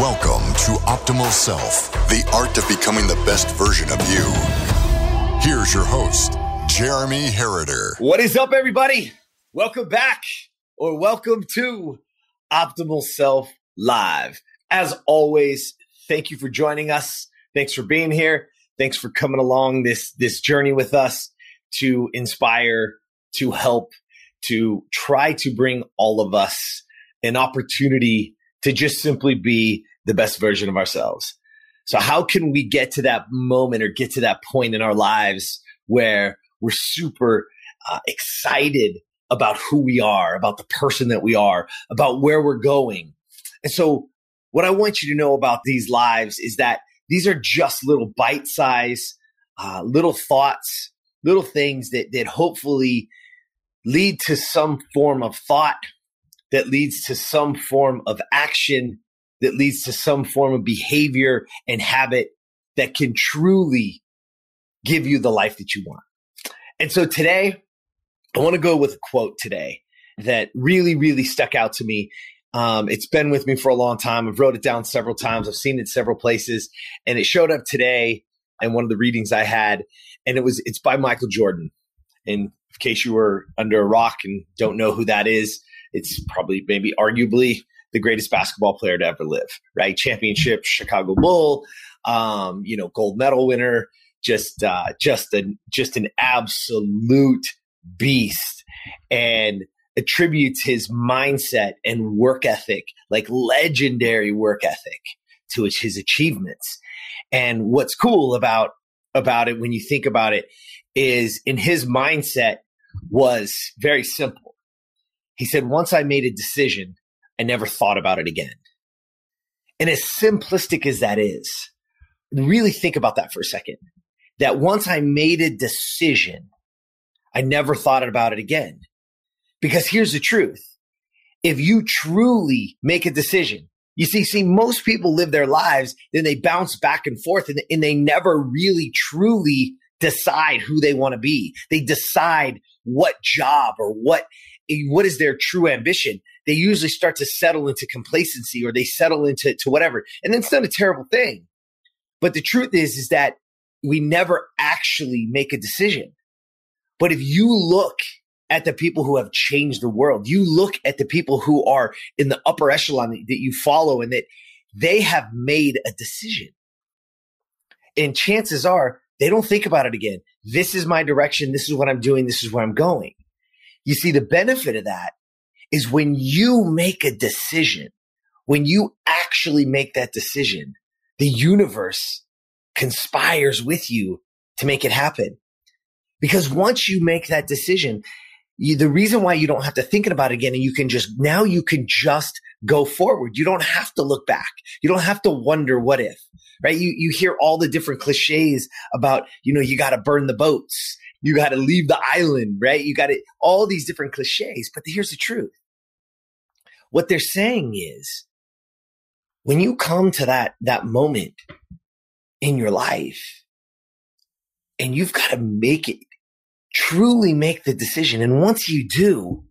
Welcome to Optimal Self, the art of becoming the best version of you. Here's your host, Jeremy Herriter. What is up, everybody? Welcome back or welcome to Optimal Self Live. As always, thank you for joining us. Thanks for being here. Thanks for coming along this, this journey with us to inspire, to help, to try to bring all of us an opportunity to just simply be the best version of ourselves. So how can we get to that moment or get to that point in our lives where we're super uh, excited about who we are, about the person that we are, about where we're going? And so what I want you to know about these lives is that these are just little bite size, uh, little thoughts, little things that, that hopefully lead to some form of thought that leads to some form of action, that leads to some form of behavior and habit that can truly give you the life that you want. And so today, I want to go with a quote today that really, really stuck out to me. Um, it's been with me for a long time. I've wrote it down several times. I've seen it several places, and it showed up today in one of the readings I had, and it was it's by Michael Jordan. And in case you were under a rock and don't know who that is, it's probably maybe arguably the greatest basketball player to ever live, right? Championship Chicago Bull, um, you know, gold medal winner, just uh, just an just an absolute beast, and attributes his mindset and work ethic, like legendary work ethic, to his achievements. And what's cool about about it when you think about it is in his mindset was very simple he said, once I made a decision, I never thought about it again. And as simplistic as that is, really think about that for a second. That once I made a decision, I never thought about it again. Because here's the truth. If you truly make a decision, you see, see, most people live their lives, then they bounce back and forth and, and they never really truly decide who they want to be. They decide what job or what Eh, what is their true ambition, they usually start to settle into complacency or they settle into to whatever. And then it's not a terrible thing. But the truth is, is that we never actually make a decision. But if you look at the people who have changed the world, you look at the people who are in the upper echelon that you follow and that they have made a decision. And chances are they don't think about it again. This is my direction. This is what I'm doing. This is where I'm going. You see, the benefit of that is when you make a decision, when you actually make that decision, the universe conspires with you to make it happen. Because once you make that decision, you, the reason why you don't have to think about it again and you can just, now you can just go forward. You don't have to look back. You don't have to wonder what if, right? You, you hear all the different cliches about, you know, you got to burn the boats you got to leave the island, right? You got to all these different cliches. But here's the truth. What they're saying is when you come to that, that moment in your life and you've got to make it truly make the decision. And once you do,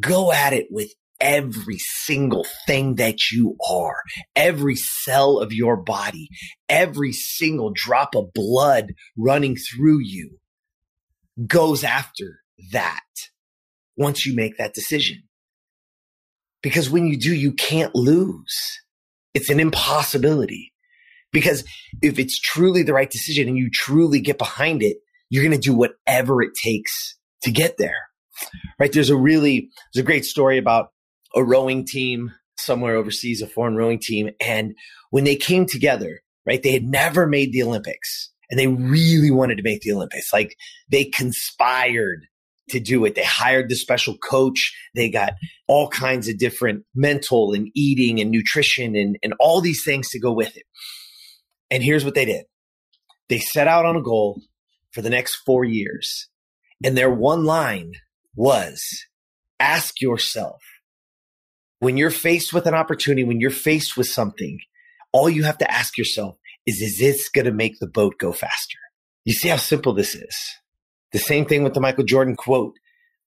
go at it with every single thing that you are, every cell of your body, every single drop of blood running through you goes after that once you make that decision. Because when you do, you can't lose. It's an impossibility. Because if it's truly the right decision and you truly get behind it, you're going to do whatever it takes to get there. Right. There's a really, there's a great story about a rowing team somewhere overseas, a foreign rowing team. And when they came together, right, they had never made the Olympics and they really wanted to make the Olympics. Like they conspired to do it. They hired the special coach. They got all kinds of different mental and eating and nutrition and, and all these things to go with it. And here's what they did. They set out on a goal for the next four years. And their one line was ask yourself when you're faced with an opportunity, when you're faced with something, all you have to ask yourself is, is this going to make the boat go faster? You see how simple this is. The same thing with the Michael Jordan quote.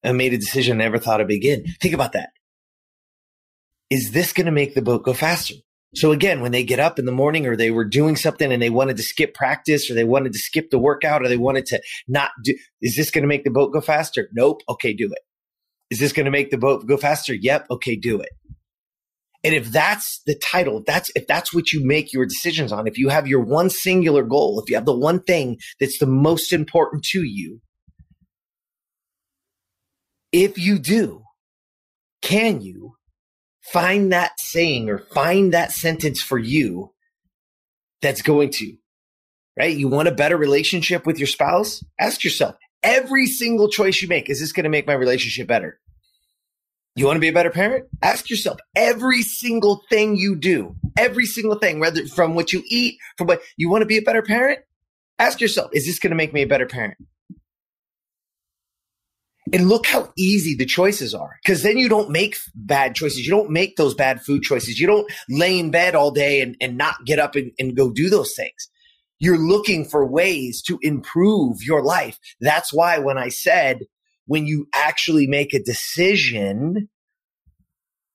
I made a decision I never thought I'd begin. Think about that. Is this going to make the boat go faster? So again, when they get up in the morning or they were doing something and they wanted to skip practice or they wanted to skip the workout or they wanted to not do, is this going to make the boat go faster? Nope. Okay, do it. Is this going to make the boat go faster? Yep. Okay, do it. And if that's the title, that's if that's what you make your decisions on, if you have your one singular goal, if you have the one thing that's the most important to you, if you do, can you find that saying or find that sentence for you that's going to, right? You want a better relationship with your spouse? Ask yourself every single choice you make, is this going to make my relationship better? You want to be a better parent? Ask yourself every single thing you do, every single thing, whether from what you eat, from what you want to be a better parent. Ask yourself, is this going to make me a better parent? And look how easy the choices are. Cause then you don't make bad choices. You don't make those bad food choices. You don't lay in bed all day and, and not get up and, and go do those things. You're looking for ways to improve your life. That's why when I said, when you actually make a decision,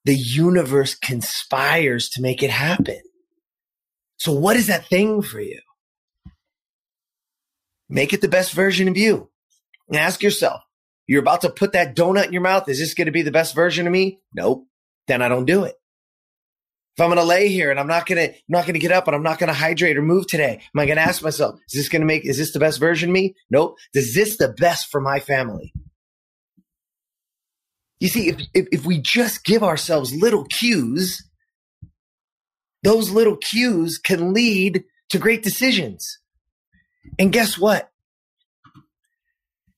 the universe conspires to make it happen. So what is that thing for you? Make it the best version of you. And ask yourself, you're about to put that donut in your mouth. Is this going to be the best version of me? Nope. Then I don't do it. If I'm going to lay here and I'm not going to, not going to get up and I'm not going to hydrate or move today, am I going to ask myself, is this going to make, is this the best version of me? Nope. Is this the best for my family? You see, if, if, if we just give ourselves little cues, those little cues can lead to great decisions. And guess what?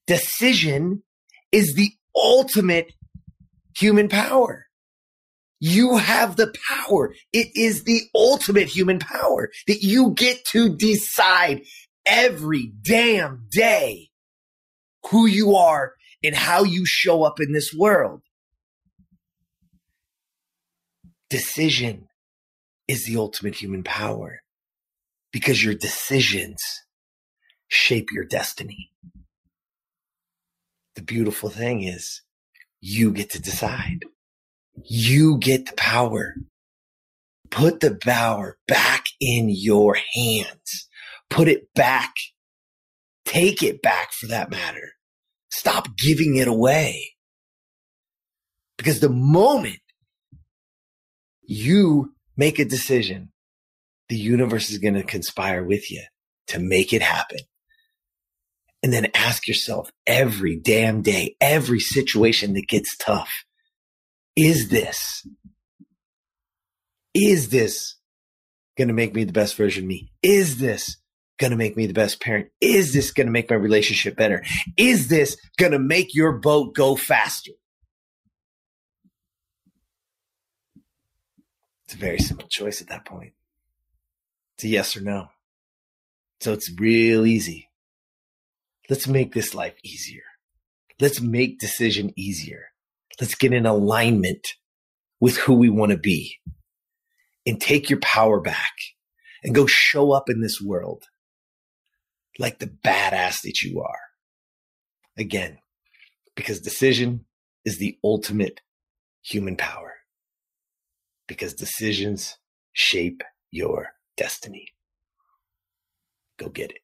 Decision is the ultimate human power. You have the power. It is the ultimate human power that you get to decide every damn day who you are and how you show up in this world. Decision is the ultimate human power because your decisions shape your destiny the beautiful thing is you get to decide. You get the power. Put the power back in your hands. Put it back. Take it back for that matter. Stop giving it away. Because the moment you make a decision, the universe is going to conspire with you to make it happen and then ask yourself every damn day, every situation that gets tough, is this, is this going to make me the best version of me? Is this going to make me the best parent? Is this going to make my relationship better? Is this going to make your boat go faster? It's a very simple choice at that point. It's a yes or no. So it's real easy. Let's make this life easier. Let's make decision easier. Let's get in alignment with who we want to be and take your power back and go show up in this world like the badass that you are. Again, because decision is the ultimate human power because decisions shape your destiny. Go get it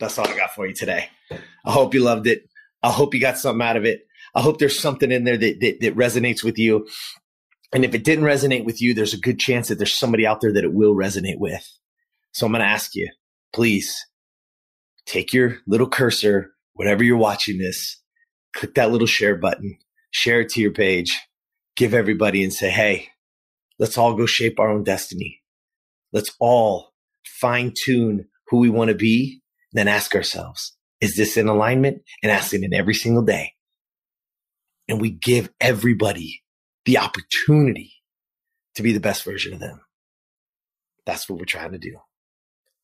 that's all I got for you today. I hope you loved it. I hope you got something out of it. I hope there's something in there that, that, that resonates with you. And if it didn't resonate with you, there's a good chance that there's somebody out there that it will resonate with. So I'm going to ask you, please take your little cursor, whatever you're watching this, click that little share button, share it to your page, give everybody and say, Hey, let's all go shape our own destiny. Let's all fine tune who we want to be then ask ourselves, is this in alignment? And ask it in every single day. And we give everybody the opportunity to be the best version of them. That's what we're trying to do.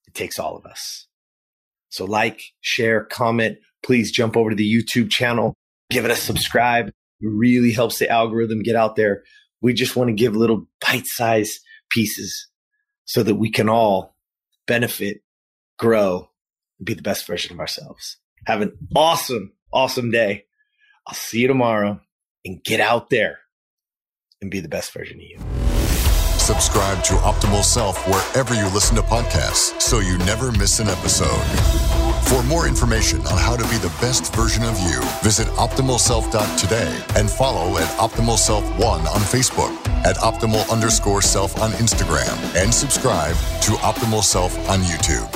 It takes all of us. So like, share, comment, please jump over to the YouTube channel, give it a subscribe. It really helps the algorithm get out there. We just want to give little bite sized pieces so that we can all benefit, grow, be the best version of ourselves. Have an awesome, awesome day. I'll see you tomorrow and get out there and be the best version of you. Subscribe to Optimal Self wherever you listen to podcasts so you never miss an episode. For more information on how to be the best version of you, visit optimalself.today and follow at Optimal Self One on Facebook, at Optimal underscore self on Instagram, and subscribe to Optimal Self on YouTube.